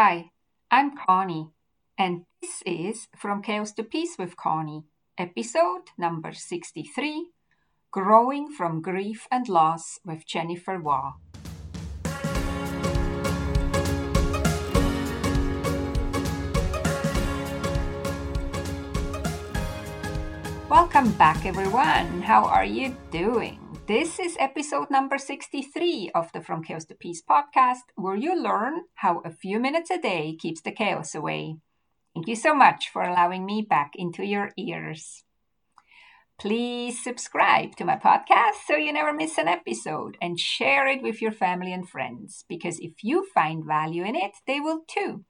Hi, I'm Connie, and this is From Chaos to Peace with Connie, episode number 63 Growing from Grief and Loss with Jennifer Waugh. Welcome back, everyone. How are you doing? This is episode number 63 of the From Chaos to Peace podcast, where you learn how a few minutes a day keeps the chaos away. Thank you so much for allowing me back into your ears. Please subscribe to my podcast so you never miss an episode and share it with your family and friends because if you find value in it, they will too.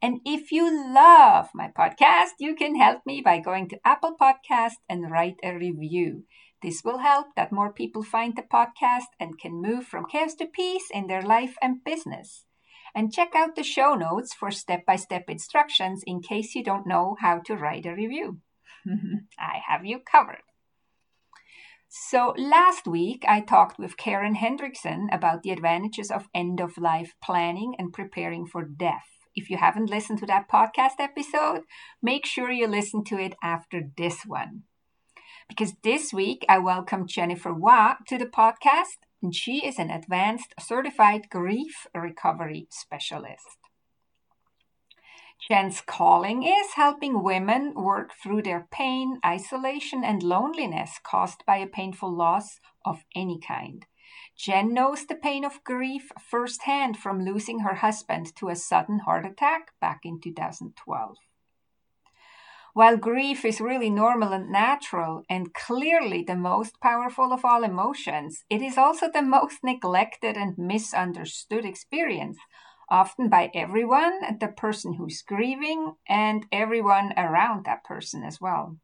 And if you love my podcast, you can help me by going to Apple Podcast and write a review. This will help that more people find the podcast and can move from chaos to peace in their life and business. And check out the show notes for step by step instructions in case you don't know how to write a review. I have you covered. So, last week I talked with Karen Hendrickson about the advantages of end of life planning and preparing for death. If you haven't listened to that podcast episode, make sure you listen to it after this one because this week I welcome Jennifer Waugh to the podcast, and she is an advanced certified grief recovery specialist. Jen's calling is helping women work through their pain, isolation, and loneliness caused by a painful loss of any kind. Jen knows the pain of grief firsthand from losing her husband to a sudden heart attack back in 2012. While grief is really normal and natural and clearly the most powerful of all emotions, it is also the most neglected and misunderstood experience, often by everyone, the person who's grieving, and everyone around that person as well.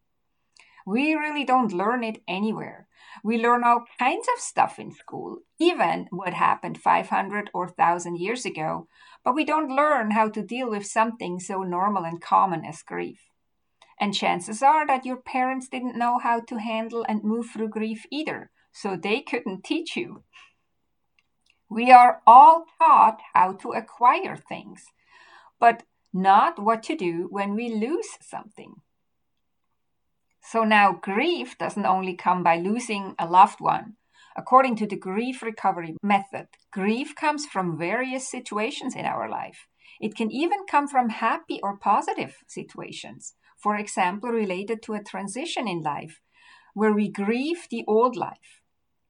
We really don't learn it anywhere. We learn all kinds of stuff in school, even what happened 500 or 1000 years ago, but we don't learn how to deal with something so normal and common as grief. And chances are that your parents didn't know how to handle and move through grief either, so they couldn't teach you. We are all taught how to acquire things, but not what to do when we lose something. So now grief doesn't only come by losing a loved one. According to the grief recovery method, grief comes from various situations in our life. It can even come from happy or positive situations for example, related to a transition in life where we grieve the old life.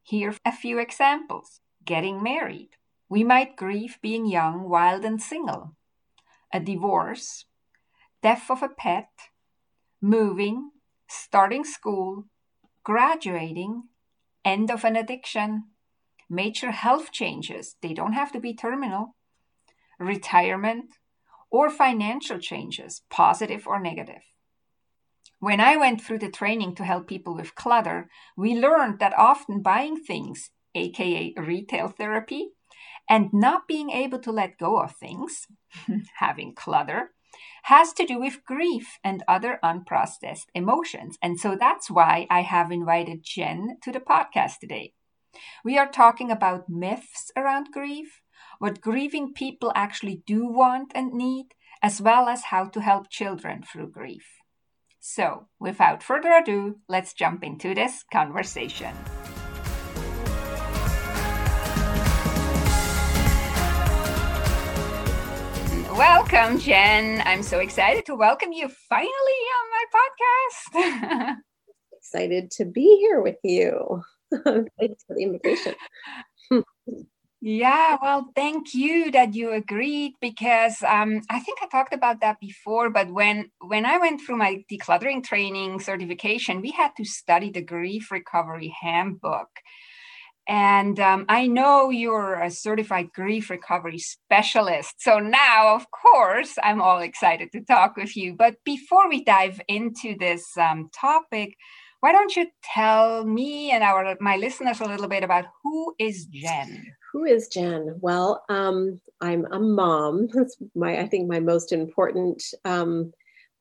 Here are a few examples. Getting married. We might grieve being young, wild, and single. A divorce, death of a pet, moving, starting school, graduating, end of an addiction, major health changes, they don't have to be terminal, retirement, or financial changes, positive or negative. When I went through the training to help people with clutter, we learned that often buying things, aka retail therapy, and not being able to let go of things, having clutter, has to do with grief and other unprocessed emotions. And so that's why I have invited Jen to the podcast today. We are talking about myths around grief, what grieving people actually do want and need, as well as how to help children through grief. So, without further ado, let's jump into this conversation. Welcome, Jen. I'm so excited to welcome you finally on my podcast. excited to be here with you. Thanks for the invitation. Yeah, well, thank you that you agreed because um, I think I talked about that before. But when when I went through my decluttering training certification, we had to study the grief recovery handbook. And um, I know you're a certified grief recovery specialist. So now, of course, I'm all excited to talk with you. But before we dive into this um, topic, why don't you tell me and our my listeners a little bit about who is Jen? Who is Jen? Well, um, I'm a mom. That's my I think my most important um,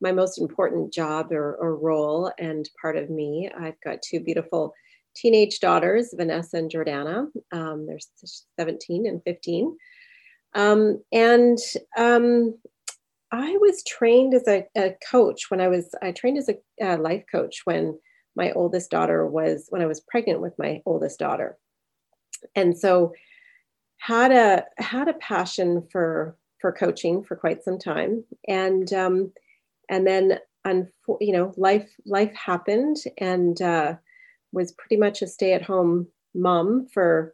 my most important job or, or role and part of me. I've got two beautiful teenage daughters, Vanessa and Jordana. Um, they're 17 and 15. Um, and um, I was trained as a, a, coach when I was, I trained as a, a life coach when my oldest daughter was, when I was pregnant with my oldest daughter. And so had a, had a passion for, for coaching for quite some time. And, um, and then, you know, life, life happened and, uh, was pretty much a stay at home mom for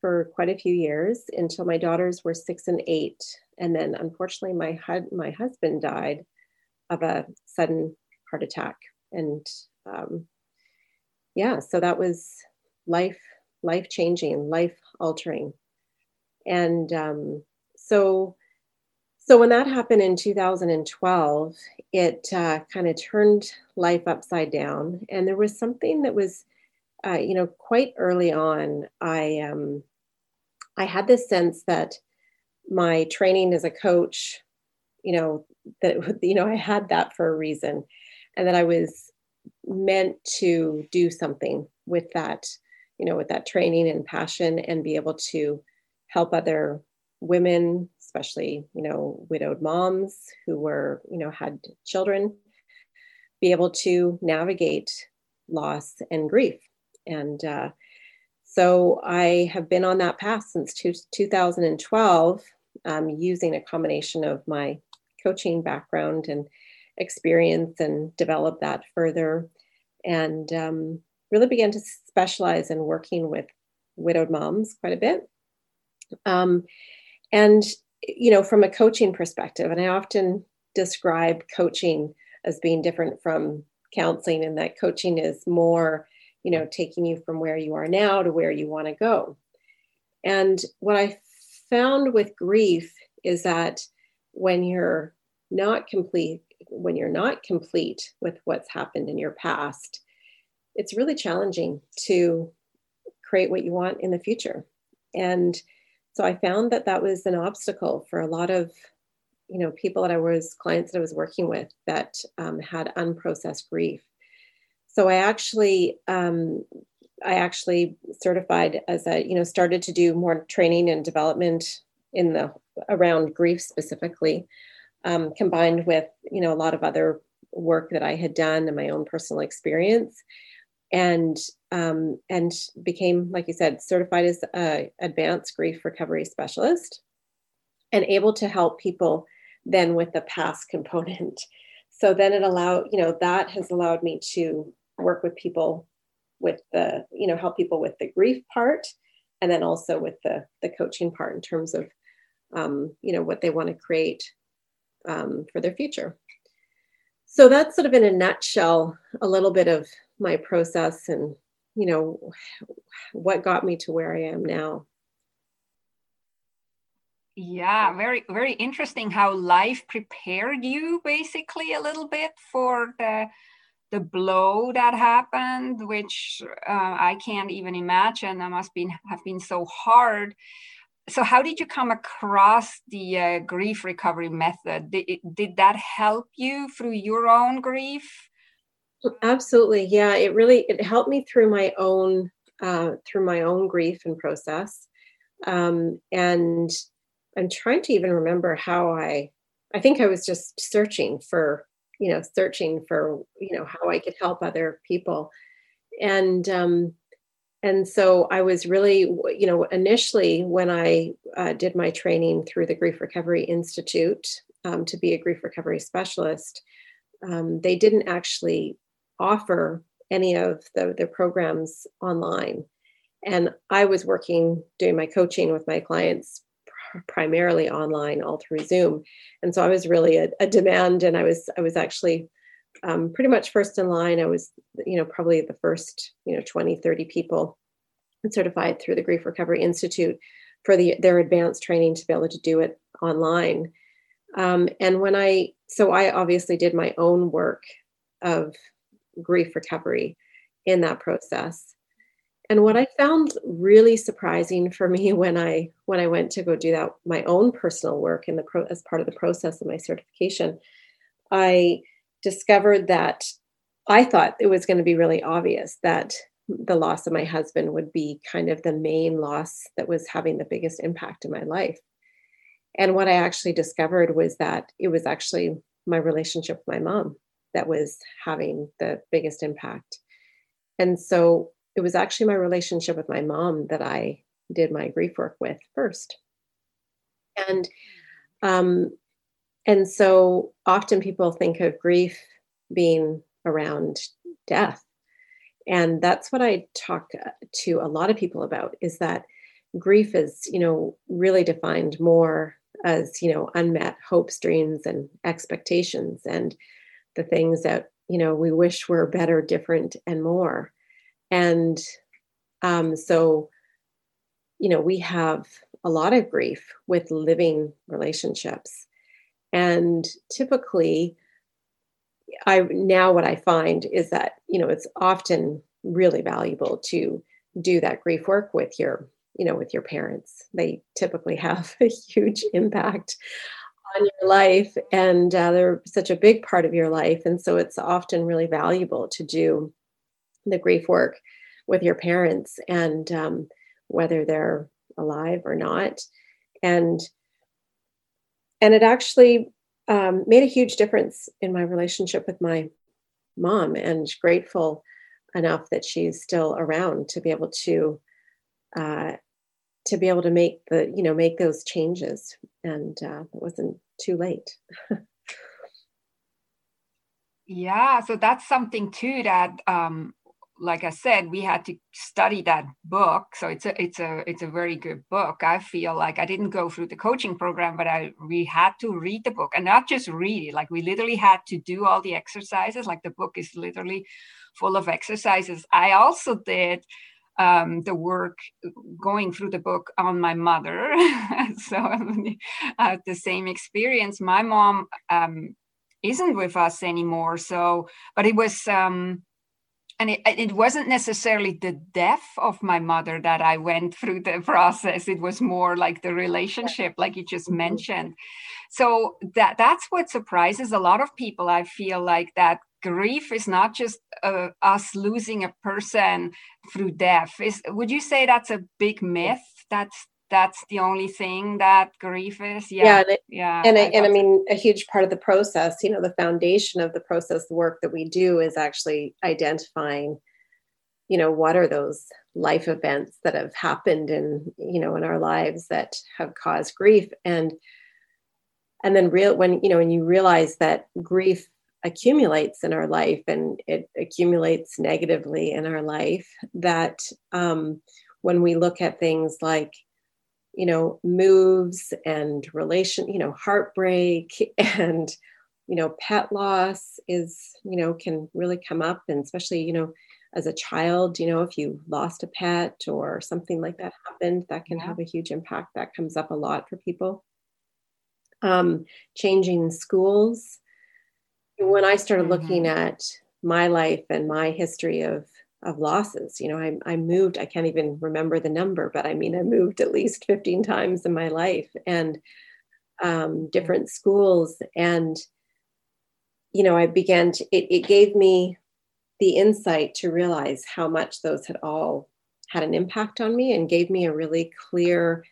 for quite a few years until my daughters were six and eight. And then unfortunately, my, hu- my husband died of a sudden heart attack. And um, yeah, so that was life, life changing, life altering. And um, so, so when that happened in 2012, it uh, kind of turned life upside down. And there was something that was, uh, you know, quite early on. I um, I had this sense that my training as a coach, you know, that you know I had that for a reason, and that I was meant to do something with that, you know, with that training and passion, and be able to help other women, especially you know widowed moms who were you know had children, be able to navigate loss and grief, and uh, so I have been on that path since two, 2012, um, using a combination of my coaching background and experience and develop that further and um, really began to specialize in working with widowed moms quite a bit. Um, and, you know, from a coaching perspective, and I often describe coaching as being different from counseling, and that coaching is more you know, taking you from where you are now to where you want to go. And what I found with grief is that when you're not complete, when you're not complete with what's happened in your past, it's really challenging to create what you want in the future. And so I found that that was an obstacle for a lot of you know people that I was clients that I was working with that um, had unprocessed grief. So I actually um, I actually certified as a you know started to do more training and development in the around grief specifically, um, combined with you know a lot of other work that I had done and my own personal experience, and um, and became like you said certified as a advanced grief recovery specialist, and able to help people then with the past component. So then it allowed you know that has allowed me to work with people with the you know help people with the grief part and then also with the the coaching part in terms of um, you know what they want to create um, for their future so that's sort of in a nutshell a little bit of my process and you know what got me to where i am now yeah very very interesting how life prepared you basically a little bit for the the blow that happened, which uh, I can't even imagine. That must been have been so hard. So, how did you come across the uh, grief recovery method? Did, did that help you through your own grief? Absolutely, yeah. It really it helped me through my own uh, through my own grief and process. Um, and I'm trying to even remember how I. I think I was just searching for you know searching for you know how i could help other people and um and so i was really you know initially when i uh, did my training through the grief recovery institute um, to be a grief recovery specialist um, they didn't actually offer any of the, the programs online. And i was working doing my coaching with my clients primarily online all through zoom. And so i was really a, a demand and i was i was actually um, pretty much first in line. I was you know probably the first you know 20 30 people certified through the grief recovery institute for the their advanced training to be able to do it online. Um, and when i so i obviously did my own work of grief recovery in that process and what I found really surprising for me when I when I went to go do that my own personal work in the pro, as part of the process of my certification, I discovered that I thought it was going to be really obvious that the loss of my husband would be kind of the main loss that was having the biggest impact in my life. and what I actually discovered was that it was actually my relationship with my mom that was having the biggest impact. And so it was actually my relationship with my mom that I did my grief work with first. And um, and so often people think of grief being around death. And that's what I talk to a lot of people about is that grief is, you know, really defined more as, you know, unmet hopes, dreams, and expectations, and the things that, you know, we wish were better, different, and more. And um, so, you know, we have a lot of grief with living relationships. And typically, I now what I find is that, you know, it's often really valuable to do that grief work with your, you know, with your parents. They typically have a huge impact on your life and uh, they're such a big part of your life. And so it's often really valuable to do the grief work with your parents and um, whether they're alive or not and and it actually um, made a huge difference in my relationship with my mom and grateful enough that she's still around to be able to uh, to be able to make the you know make those changes and uh, it wasn't too late yeah so that's something too that um, like I said, we had to study that book. So it's a it's a it's a very good book. I feel like I didn't go through the coaching program, but I we had to read the book and not just read it. Like we literally had to do all the exercises. Like the book is literally full of exercises. I also did um, the work going through the book on my mother. so I had the same experience. My mom um, isn't with us anymore. So, but it was. Um, and it, it wasn't necessarily the death of my mother that I went through the process. It was more like the relationship, like you just mm-hmm. mentioned. So that that's what surprises a lot of people. I feel like that grief is not just uh, us losing a person through death. Is would you say that's a big myth? That's that's the only thing that grief is yeah yeah and, it, yeah and, I, and I mean a huge part of the process you know the foundation of the process the work that we do is actually identifying you know what are those life events that have happened in you know in our lives that have caused grief and and then real when you know when you realize that grief accumulates in our life and it accumulates negatively in our life that um, when we look at things like you know moves and relation you know heartbreak and you know pet loss is you know can really come up and especially you know as a child you know if you lost a pet or something like that happened that can yeah. have a huge impact that comes up a lot for people um, changing schools when i started mm-hmm. looking at my life and my history of of losses. You know, I, I moved, I can't even remember the number, but I mean, I moved at least 15 times in my life and um, different schools. And, you know, I began to, it, it gave me the insight to realize how much those had all had an impact on me and gave me a really clear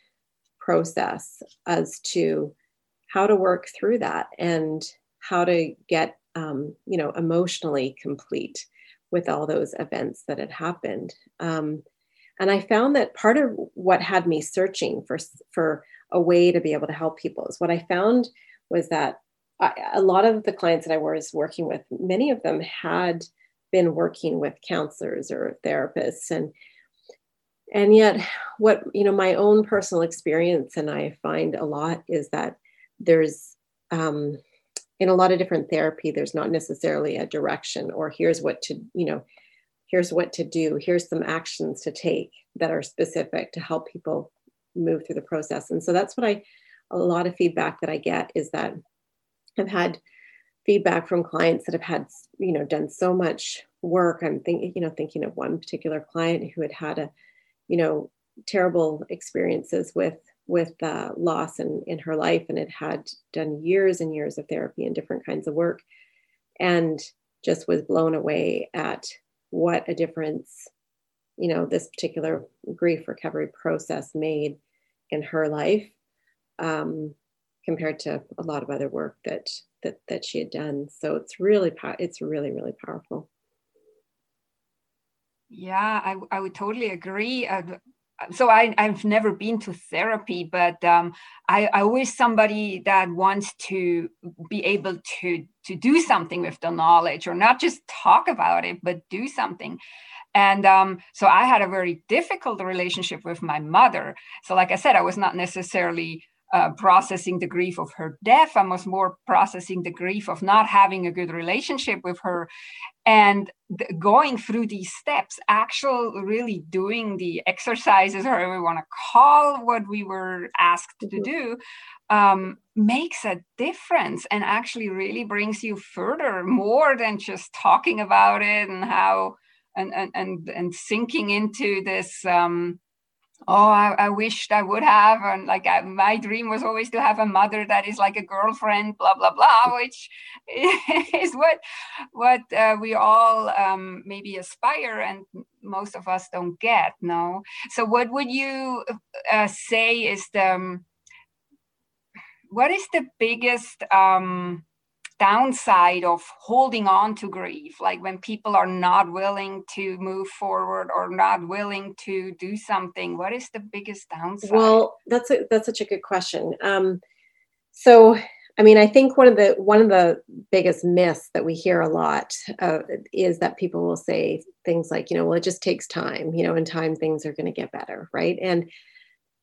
process as to how to work through that and how to get, um, you know, emotionally complete with all those events that had happened. Um, and I found that part of what had me searching for for a way to be able to help people is what I found was that I, a lot of the clients that I was working with, many of them had been working with counselors or therapists, and and yet what you know my own personal experience and I find a lot is that there's um, in a lot of different therapy there's not necessarily a direction or here's what to you know here's what to do. Here's some actions to take that are specific to help people move through the process. And so that's what i a lot of feedback that i get is that i've had feedback from clients that have had you know done so much work. I'm thinking you know thinking of one particular client who had had a you know terrible experiences with with uh, loss in, in her life and it had done years and years of therapy and different kinds of work and just was blown away at what a difference you know this particular grief recovery process made in her life um, compared to a lot of other work that that that she had done. So it's really it's really really powerful. Yeah, I, I would totally agree. Uh, so I, I've never been to therapy, but um, I, I wish somebody that wants to be able to to do something with the knowledge, or not just talk about it, but do something. And um, so I had a very difficult relationship with my mother. So, like I said, I was not necessarily uh, processing the grief of her death. I was more processing the grief of not having a good relationship with her and th- going through these steps, actual really doing the exercises, or whatever we want to call what we were asked to do, um, makes a difference and actually really brings you further more than just talking about it and how and and and, and sinking into this um, oh I, I, wished i would have and like I, my dream was always to have a mother that is like a girlfriend blah blah blah which is what what uh, we all um, maybe aspire and most of us don't get no? So what would you uh, say is the um, what is the biggest um, downside of holding on to grief like when people are not willing to move forward or not willing to do something what is the biggest downside? Well that's a, that's such a good question. Um, so i mean i think one of the one of the biggest myths that we hear a lot uh, is that people will say things like you know well it just takes time you know in time things are going to get better right? And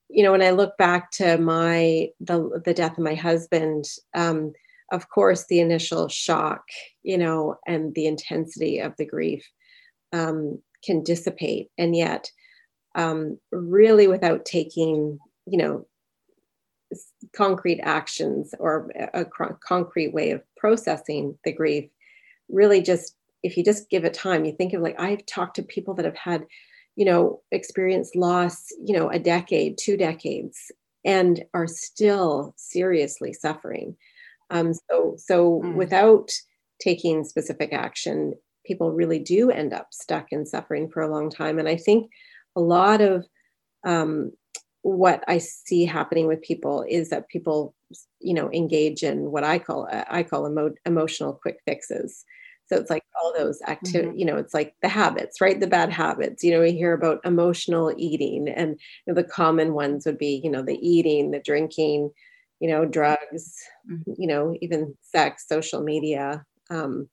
you know when i look back to my the the death of my husband um, of course, the initial shock, you know, and the intensity of the grief um, can dissipate. And yet, um, really without taking, you know, concrete actions or a concrete way of processing the grief, really just, if you just give it time, you think of like, I've talked to people that have had, you know, experienced loss, you know, a decade, two decades, and are still seriously suffering um, so so mm. without taking specific action, people really do end up stuck in suffering for a long time. And I think a lot of um, what I see happening with people is that people, you know, engage in what I call I call emo- emotional quick fixes. So it's like all those activity, mm-hmm. you know, it's like the habits, right? The bad habits. You know, we hear about emotional eating, and you know, the common ones would be, you know, the eating, the drinking, you know, drugs, mm-hmm. you know, even sex, social media, um,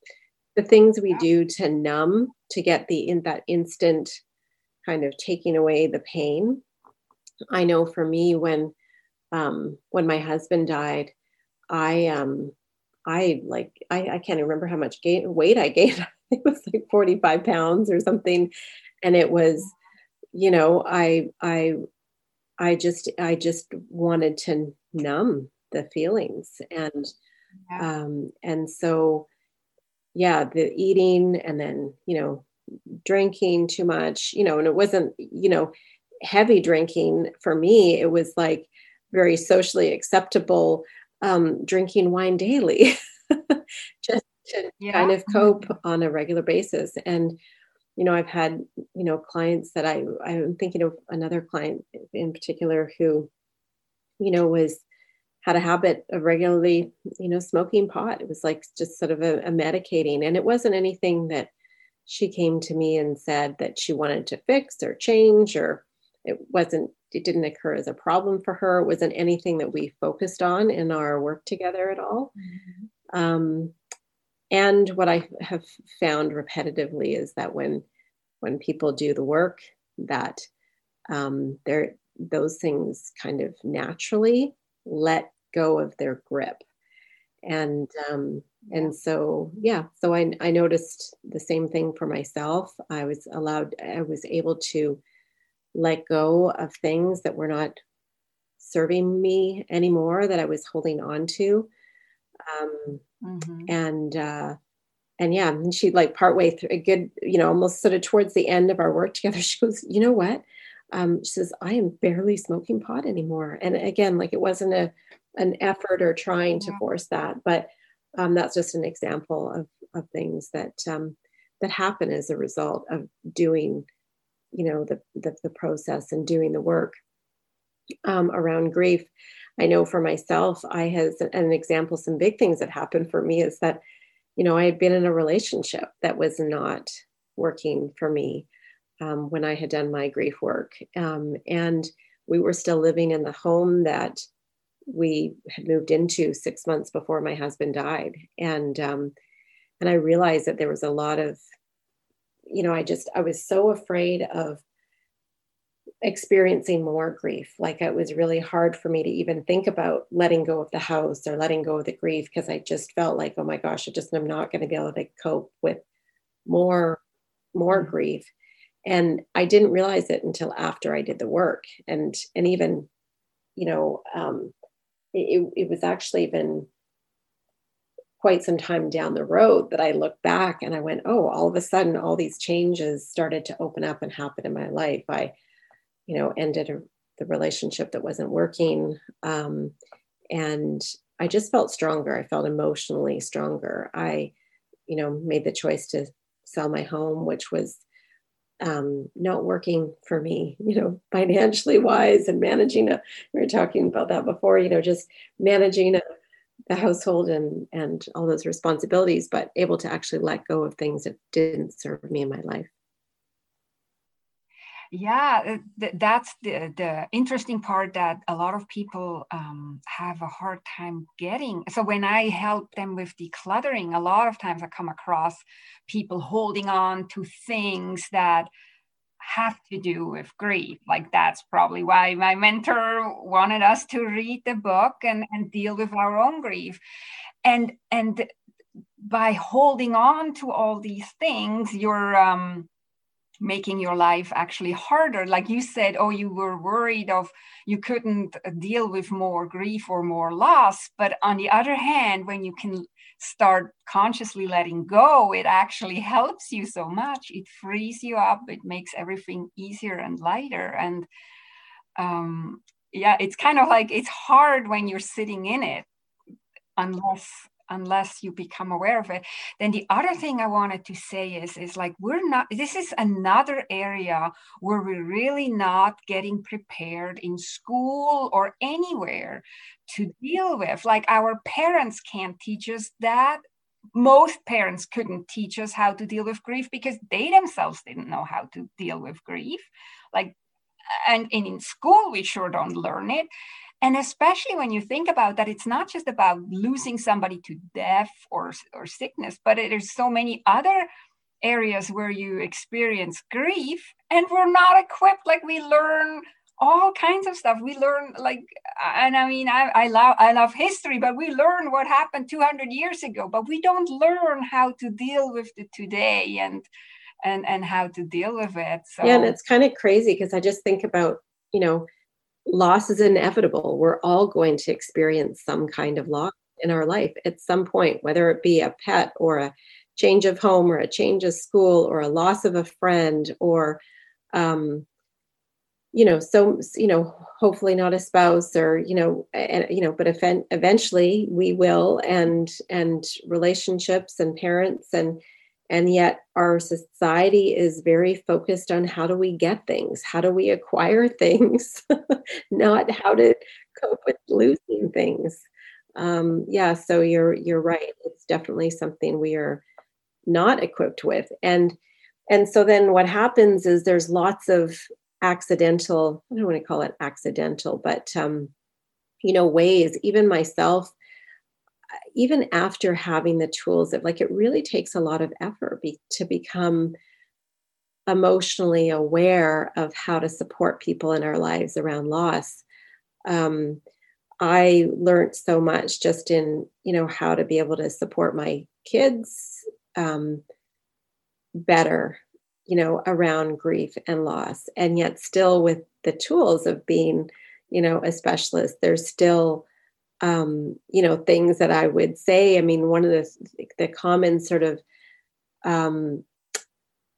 the things we do to numb to get the in that instant kind of taking away the pain. I know for me when um, when my husband died, I um I like I, I can't remember how much gain, weight I gained. it was like 45 pounds or something. And it was, you know, I I I just I just wanted to numb the feelings and yeah. um and so yeah the eating and then you know drinking too much you know and it wasn't you know heavy drinking for me it was like very socially acceptable um drinking wine daily just to yeah. kind of cope on a regular basis and you know i've had you know clients that i i'm thinking of another client in particular who you know was had a habit of regularly you know smoking pot. It was like just sort of a, a medicating. And it wasn't anything that she came to me and said that she wanted to fix or change or it wasn't it didn't occur as a problem for her. It wasn't anything that we focused on in our work together at all. Mm-hmm. um, and what i have found repetitively is that when when people do the work that um, they're those things kind of naturally let go of their grip. And um, and so yeah so I, I noticed the same thing for myself. I was allowed i was able to let go of things that were not serving me anymore that i was holding on to. Um, mm-hmm. and uh, and yeah and she like partway through a good you know almost sort of towards the end of our work together she goes you know what um, she says i am barely smoking pot anymore. And again like it wasn't a an effort or trying to force that but um, that's just an example of, of things that um, that happen as a result of doing you know the, the, the process and doing the work um, around grief. I know for myself, I has an example, some big things that happened for me is that, you know, I had been in a relationship that was not working for me um, when I had done my grief work. Um, and we were still living in the home that we had moved into six months before my husband died. And, um, and I realized that there was a lot of, you know, I just, I was so afraid of experiencing more grief. Like it was really hard for me to even think about letting go of the house or letting go of the grief because I just felt like, oh my gosh, I just am not going to be able to cope with more, more mm-hmm. grief. And I didn't realize it until after I did the work. And and even, you know, um, it, it was actually even quite some time down the road that I looked back and I went, oh, all of a sudden, all these changes started to open up and happen in my life. I you know, ended a, the relationship that wasn't working. Um, and I just felt stronger. I felt emotionally stronger. I, you know, made the choice to sell my home, which was um, not working for me, you know, financially wise and managing a, we were talking about that before, you know, just managing a, the household and, and all those responsibilities, but able to actually let go of things that didn't serve me in my life yeah th- that's the, the interesting part that a lot of people um, have a hard time getting. So when i help them with decluttering a lot of times i come across people holding on to things that have to do with grief. Like that's probably why my mentor wanted us to read the book and, and deal with our own grief. And and by holding on to all these things you're um, making your life actually harder. Like you said oh you were worried of you couldn't deal with more grief or more loss. But on the other hand when you can start consciously letting go it actually helps you so much. It frees you up. It makes everything easier and lighter. And um yeah it's kind of like it's hard when you're sitting in it unless unless you become aware of it. Then the other thing i wanted to say is is like we're not this is another area where we're really not getting prepared in school or anywhere to deal with. Like our parents can't teach us that. Most parents couldn't teach us how to deal with grief because they themselves didn't know how to deal with grief. Like and, and in school we sure don't learn it and especially when you think about that it's not just about losing somebody to death or, or sickness but there's so many other areas where you experience grief and we're not equipped. Like we learn all kinds of stuff. We learn like and i mean I, I love i love history but we learn what happened 200 years ago but we don't learn how to deal with the today and and and how to deal with it. So yeah and it's kind of crazy because i just think about you know loss is inevitable. We're all going to experience some kind of loss in our life at some point, whether it be a pet or a change of home or a change of school or a loss of a friend or um, you know so you know hopefully not a spouse or you know and you know but eventually we will and and relationships and parents and and yet, our society is very focused on how do we get things? How do we acquire things? Not how to cope with losing things. Um, yeah, so you're you're right. It's definitely something we are not equipped with. And and so then what happens is there's lots of accidental, I don't want to call it accidental, but um, you know, ways, even myself even after having the tools that like it really takes a lot of effort be, to become emotionally aware of how to support people in our lives around loss. Um, i learned so much just in you know how to be able to support my kids um, better you know around grief and loss. And yet still with the tools of being you know a specialist there's still um, you know things that I would say. I mean, one of the the common sort of um,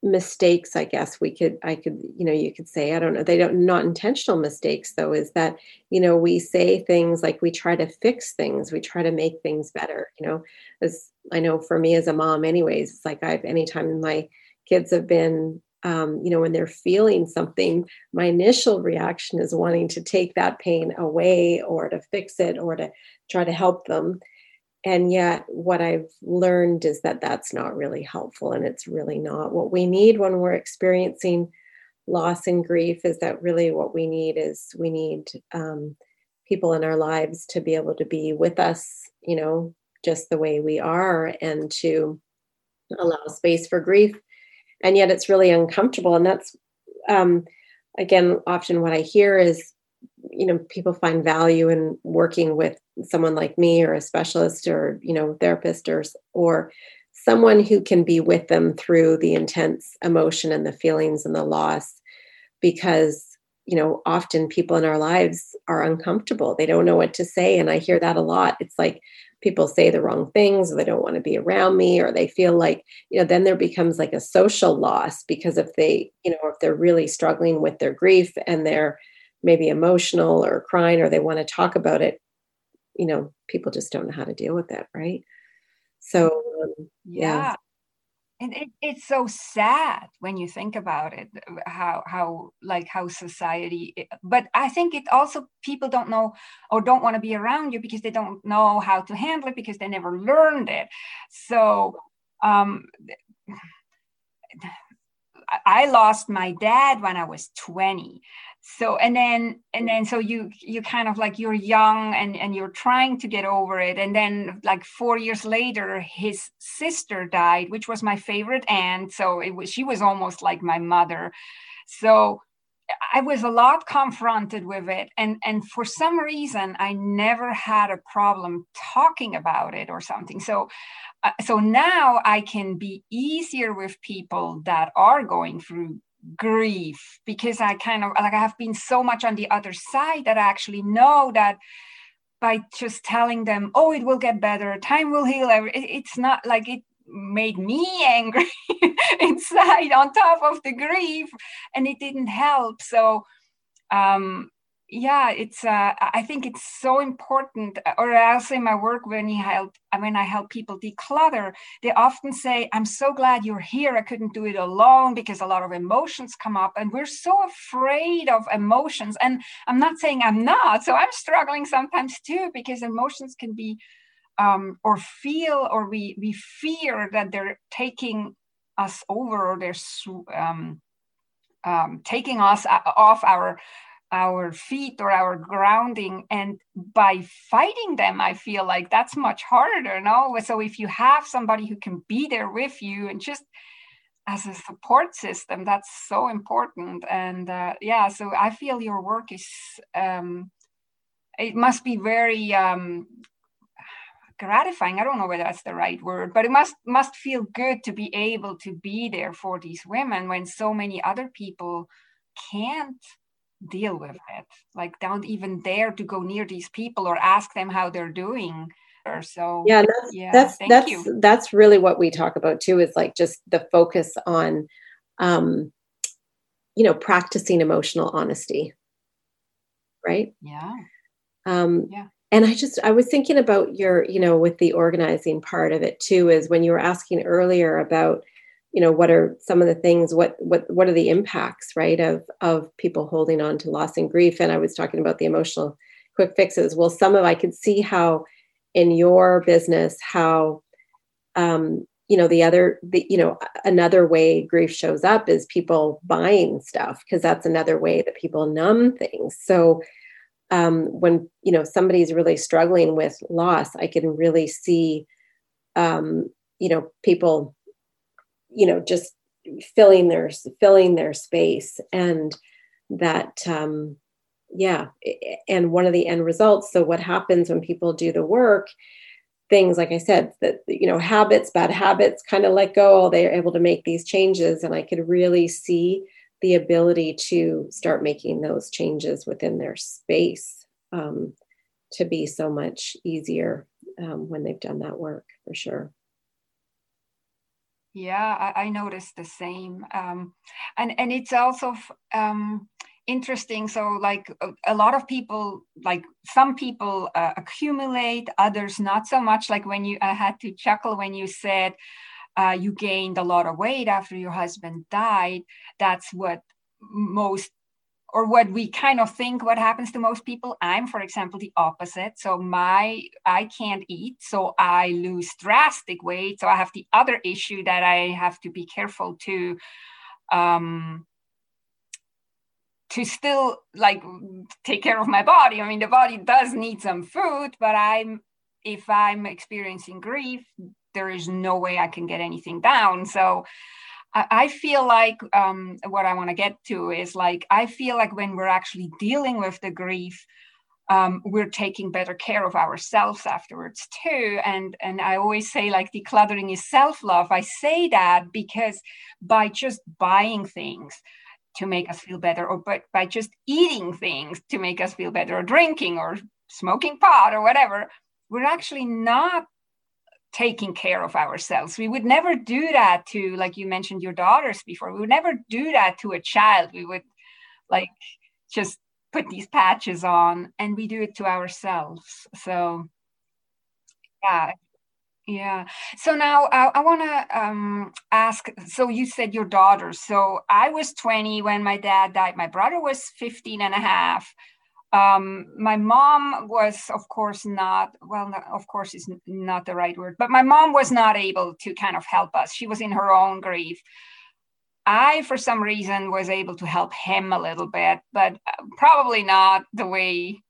mistakes, I guess we could I could you know you could say I don't know they don't not intentional mistakes though is that you know we say things like we try to fix things, we try to make things better. You know, as I know for me as a mom, anyways, it's like I've anytime my kids have been um, you know, when they're feeling something, my initial reaction is wanting to take that pain away or to fix it or to try to help them. And yet, what I've learned is that that's not really helpful and it's really not. What we need when we're experiencing loss and grief is that really what we need is we need um, people in our lives to be able to be with us, you know, just the way we are and to allow space for grief and yet it's really uncomfortable. And that's um, again often what i hear is you know people find value in working with someone like me or a specialist or you know therapist or or someone who can be with them through the intense emotion and the feelings and the loss because you know often people in our lives are uncomfortable. They don't know what to say. And i hear that a lot. It's like people say the wrong things or they don't want to be around me or they feel like you know then there becomes like a social loss because if they you know if they're really struggling with their grief and they're maybe emotional or crying or they want to talk about it you know people just don't know how to deal with it right so um, yeah. yeah and it, it's so sad when you think about it how how like how society but i think it also people don't know or don't want to be around you because they don't know how to handle it because they never learned it. So um I lost my dad when I was 20 so and then and then so you you kind of like you're young and and you're trying to get over it. And then like four years later his sister died which was my favorite aunt. So it was she was almost like my mother. So i was a lot confronted with it. And and for some reason i never had a problem talking about it or something. So uh, so now i can be easier with people that are going through grief because I kind of like I have been so much on the other side that I actually know that by just telling them, oh, it will get better, time will heal, it's not like it made me angry inside on top of the grief and it didn't help. So um, yeah it's uh, i think it's so important uh, or also in my work when you help when i help people declutter they often say i'm so glad you're here. I couldn't do it alone because a lot of emotions come up and we're so afraid of emotions and i'm not saying i'm not so i'm struggling sometimes too because emotions can be um, or feel or we we fear that they're taking us over or they're um, um, taking us uh, off our our feet or our grounding and by fighting them i feel like that's much harder no? So if you have somebody who can be there with you and just as a support system that's so important. And uh, yeah so i feel your work is um, it must be very um, gratifying. I don't know whether that's the right word but it must must feel good to be able to be there for these women when so many other people can't deal with it. Like don't even dare to go near these people or ask them how they're doing. Or so yeah that's yeah, that's that's, you. that's really what we talk about too is like just the focus on um you know practicing emotional honesty. Right? Yeah. Um yeah. and i just i was thinking about your you know with the organizing part of it too is when you were asking earlier about you know what are some of the things what what what are the impacts right of of people holding on to loss and grief? And i was talking about the emotional quick fixes. Well some of i could see how in your business how um you know the other the you know another way grief shows up is people buying stuff because that's another way that people numb things. So um when you know somebody's really struggling with loss i can really see um you know people you know just filling their filling their space and that um yeah and one of the end results. So what happens when people do the work things like i said that you know habits bad habits kind of let go all they're able to make these changes. And i could really see the ability to start making those changes within their space um, to be so much easier um, when they've done that work for sure yeah, I, I noticed the same, um, and and it's also um, interesting. So, like a, a, lot of people, like some people uh, accumulate, others not so much. Like when you, I had to chuckle when you said uh, you gained a lot of weight after your husband died that's what most or what we kind of think what happens to most people i'm for example the opposite. So my i can't eat so i lose drastic weight. So i have the other issue that i have to be careful to um to still like take care of my body. I mean the body does need some food but i'm if i'm experiencing grief there is no way i can get anything down. So I feel like um, what I want to get to is like, I feel like when we're actually dealing with the grief, um, we're taking better care of ourselves afterwards too. And, and I always say like decluttering is self-love. I say that because by just buying things, to make us feel better or but by just eating things to make us feel better or drinking or smoking pot or whatever we're actually not taking care of ourselves. We would never do that to, like you mentioned, your daughters before. We would never do that to a child. We would like just put these patches on and we do it to ourselves. So, yeah. Yeah. So now uh, I want to um, ask. So you said your daughters. So I was 20 when my dad died. My brother was 15 and a half. Um, my mom was, of course, not, well, not, of course, is not the right word, but my mom was not able to kind of help us. She was in her own grief. I, for some reason, was able to help him a little bit, but uh, probably not the way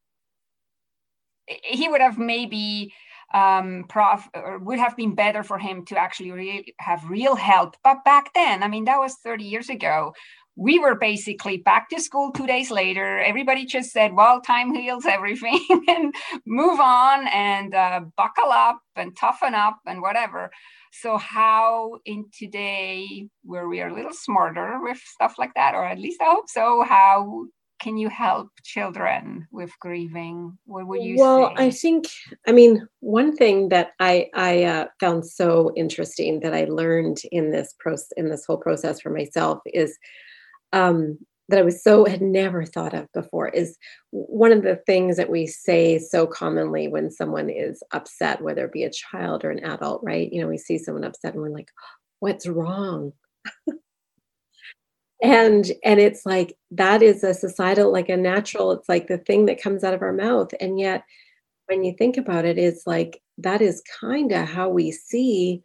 he would have maybe um, prof or would have been better for him to actually really have real help. But back then, I mean, that was 30 years ago we were basically back to school two days later. Everybody just said, well, time heals everything and move on and uh, buckle up and toughen up and whatever. So, how in today, where we are a little smarter with stuff like that, or at least I hope so, how can you help children with grieving? What would you well, say? I think, I mean, one thing that I I uh, found so interesting that I learned in this process, in this whole process for myself is um, that I was so had never thought of before is one of the things that we say so commonly when someone is upset, whether it be a child or an adult, right? You know, we see someone upset and we're like, what's wrong? and and it's like that is a societal like a natural it's like the thing that comes out of our mouth and yet when you think about it it's like that is kind of how we see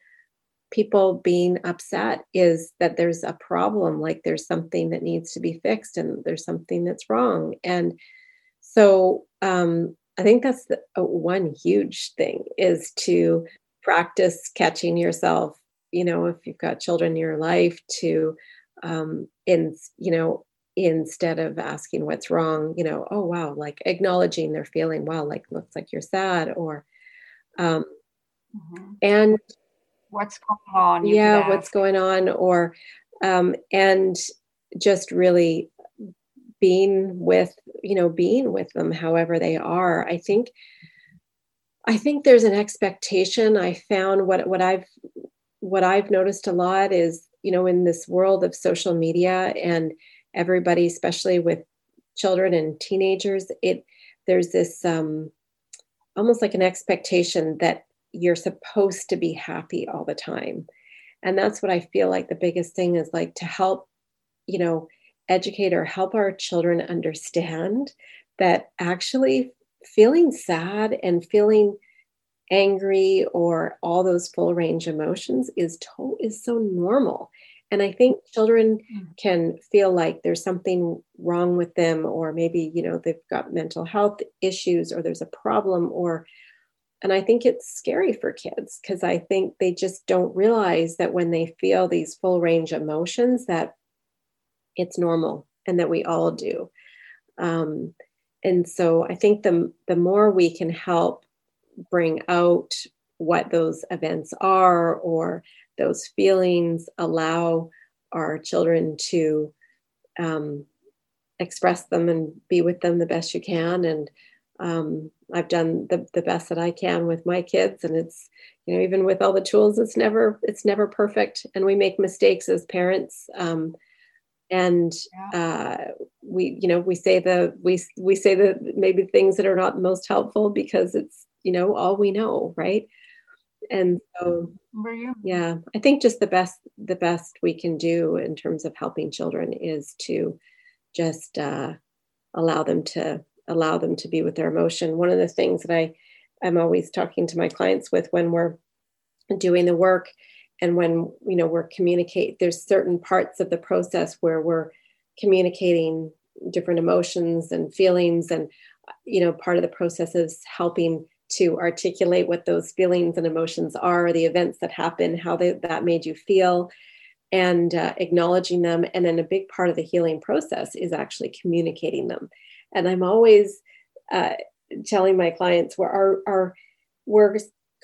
people being upset is that there's a problem like there's something that needs to be fixed and there's something that's wrong and so um, i think that's the, uh, one huge thing is to practice catching yourself you know if you've got children in your life to um, in you know instead of asking what's wrong you know oh wow like acknowledging their feeling wow like looks like you're sad or um, mm-hmm. and what's going on yeah what's going on or um, and just really being with you know being with them however they are. I think i think there's an expectation. I found what what i've what i've noticed a lot is you know in this world of social media and everybody especially with children and teenagers it there's this um almost like an expectation that you're supposed to be happy all the time and that's what i feel like the biggest thing is like to help you know educate or help our children understand that actually feeling sad and feeling angry or all those full range emotions is to- is so normal and i think children mm. can feel like there's something wrong with them or maybe you know they've got mental health issues or there's a problem or and I think it's scary for kids because I think they just don't realize that when they feel these full range emotions that it's normal and that we all do. Um, and so I think the the more we can help bring out what those events are or those feelings, allow our children to um, express them and be with them the best you can and um, I've done the, the best that I can with my kids and it's you know even with all the tools it's never it's never perfect and we make mistakes as parents. Um, and uh, we you know we say the we we say the maybe things that are not most helpful because it's you know all we know right? And so yeah i think just the best the best we can do in terms of helping children is to just uh, allow them to allow them to be with their emotion. One of the things that i i'm always talking to my clients with when we're doing the work and when you know we're communicate there's certain parts of the process where we're communicating different emotions and feelings and you know part of the process is helping to articulate what those feelings and emotions are the events that happen how they, that made you feel and uh, acknowledging them. And then a big part of the healing process is actually communicating them and i'm always uh, telling my clients we're our, our we're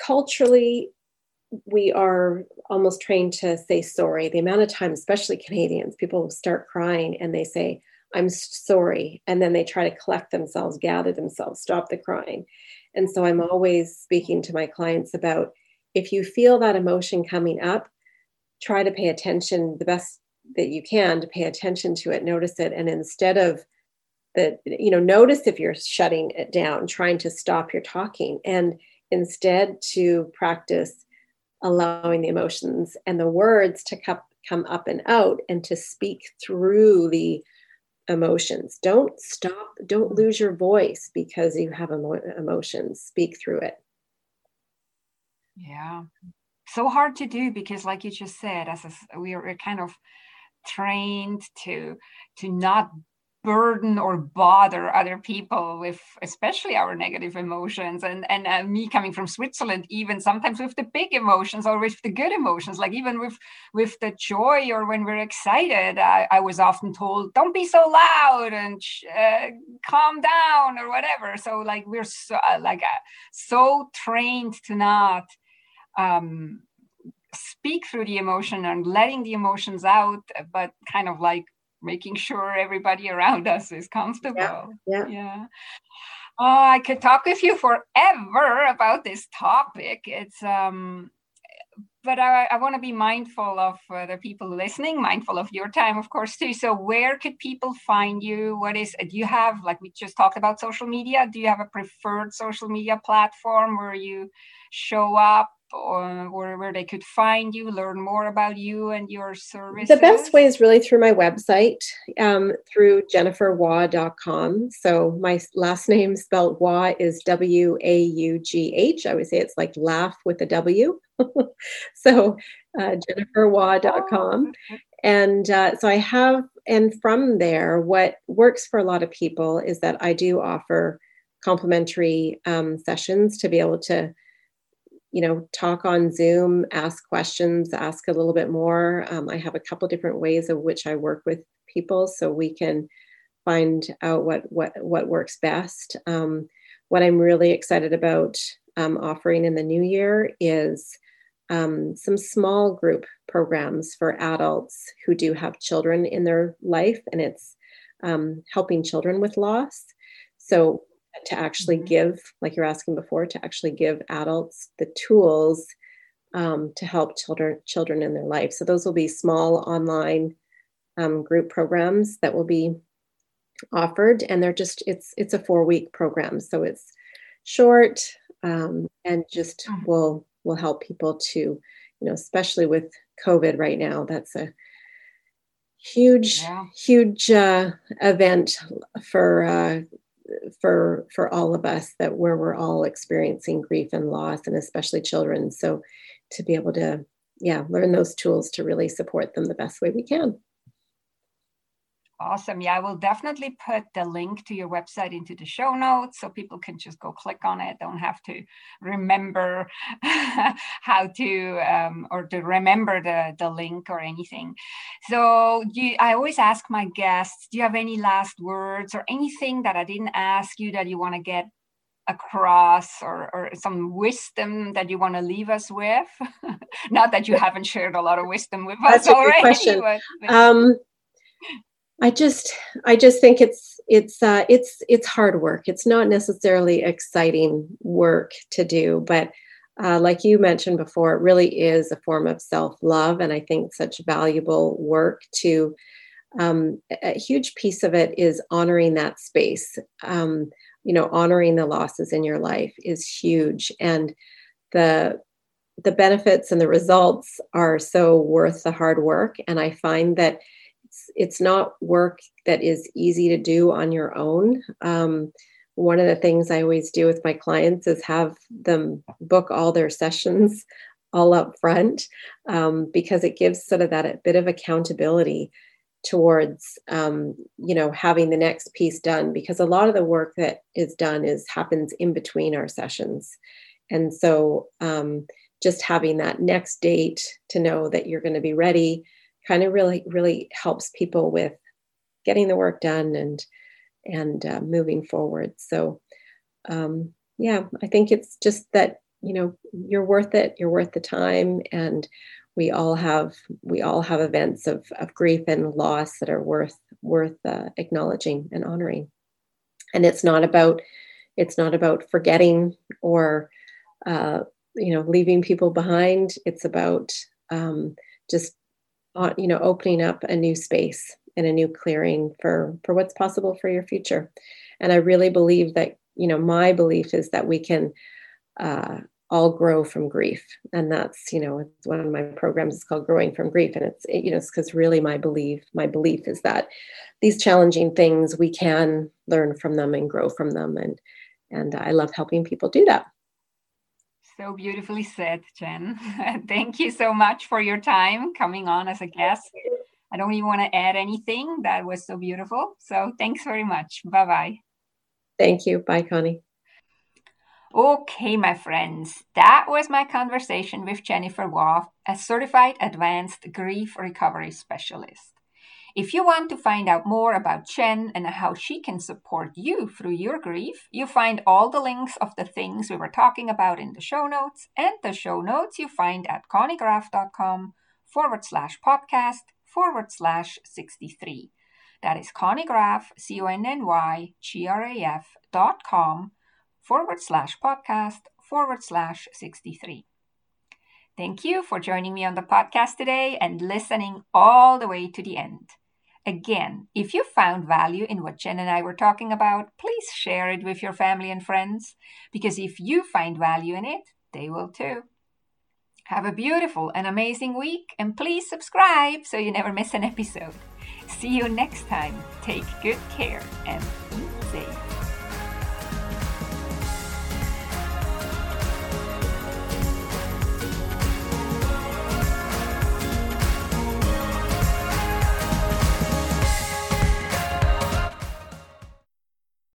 culturally we are almost trained to say sorry. The amount of time, especially Canadians, people start crying and they say, I'm sorry. And then they try to collect themselves, gather themselves, stop the crying. And so I'm always speaking to my clients about if you feel that emotion coming up, try to pay attention the best that you can to pay attention to it, notice it. And instead of that, you know, notice if you're shutting it down, trying to stop your talking, and instead to practice allowing the emotions and the words to come, up and out and to speak through the emotions. Don't stop, don't lose your voice because you have emo- emotions. Speak through it. Yeah. So hard to do because like you just said as a, we are kind of trained to to not burden or bother other people with especially our negative emotions. And and uh, me coming from switzerland even sometimes with the big emotions or with the good emotions like even with with the joy or when we're excited i, I was often told don't be so loud and uh, calm down or whatever. So like we're so uh, like uh, so trained to not um speak through the emotion and letting the emotions out but kind of like making sure everybody around us is comfortable. Yeah. Yeah. yeah. Oh, I could talk with you forever about this topic. It's um but I, I want to be mindful of uh, the people listening, mindful of your time, of course, too. So, where could people find you? What is, do you have, like we just talked about social media, do you have a preferred social media platform where you show up? Or where, where they could find you, learn more about you and your services? The best way is really through my website, um, through jenniferwaugh.com. So my last name spelled Waugh is W A U G H. I would say it's like laugh with a W. so uh, jenniferwaugh.com. Oh, and uh, so I have, and from there, what works for a lot of people is that I do offer complimentary um, sessions to be able to you know, talk on Zoom, ask questions, ask a little bit more. Um, I have a couple different ways of which I work with people, so we can find out what what what works best. Um, what I'm really excited about um, offering in the new year is um, some small group programs for adults who do have children in their life, and it's um, helping children with loss. So to actually mm-hmm. give, like you're asking before, to actually give adults the tools um, to help children children in their life. So those will be small online um, group programs that will be offered, and they're just it's it's a four week program, so it's short um, and just mm-hmm. will will help people to you know especially with COVID right now. That's a huge yeah. huge uh, event for uh, for for all of us that where we're all experiencing grief and loss and especially children. So to be able to yeah learn those tools to really support them the best way we can Awesome. Yeah, I will definitely put the link to your website into the show notes so people can just go click on it. Don't have to remember how to um, or to remember the, the link or anything. So you, I always ask my guests, do you have any last words or anything that I didn't ask you that you want to get across or, or some wisdom that you want to leave us with? Not that you haven't shared a lot of wisdom with That's us already. But, um, I just I just think it's it's uh, it's it's hard work. It's not necessarily exciting work to do, but uh, like you mentioned before, it really is a form of self love, and I think such valuable work to. Um, a huge piece of it is honoring that space. Um, you know, honoring the losses in your life is huge, and the the benefits and the results are so worth the hard work. And I find that it's, not work that is easy to do on your own. Um, one of the things I always do with my clients is have them book all their sessions all up front um, because it gives sort of that a bit of accountability towards um, you know having the next piece done because a lot of the work that is done is happens in between our sessions and so um, just having that next date to know that you're going to be ready kind of really really helps people with getting the work done and and uh, moving forward. So um, yeah i think it's just that you know you're worth it. You're worth the time. And we all have we all have events of, of grief and loss that are worth worth uh, acknowledging and honoring. And it's not about it's not about forgetting or uh, you know leaving people behind. It's about um, just uh, you know opening up a new space and a new clearing for for what's possible for your future. And i really believe that you know my belief is that we can uh, all grow from grief. And that's you know it's one of my programs is called growing from grief. And it's you know it's because really my belief my belief is that these challenging things we can learn from them and grow from them. And and i love helping people do that so beautifully said jen. Thank you so much for your time coming on as a guest. I don't even want to add anything. That was so beautiful. So thanks very much. Bye bye thank you. Bye conny. Okay, my friends, that was my conversation with Jennifer Waugh, a certified advanced grief recovery specialist. If you want to find out more about Jen and how she can support you through your grief, you find all the links of the things we were talking about in the show notes, and the show notes you find at connygraf.com forward slash podcast forward slash 63. That is Conny Graf, C O N N Y G R A F dot com forward slash podcast forward slash 63. Thank you for joining me on the podcast today and listening all the way to the end. Again, if you found value in what Jen and I were talking about, please share it with your family and friends because if you find value in it, they will too. Have a beautiful and amazing week and please subscribe so you never miss an episode. See you next time. Take good care and be safe.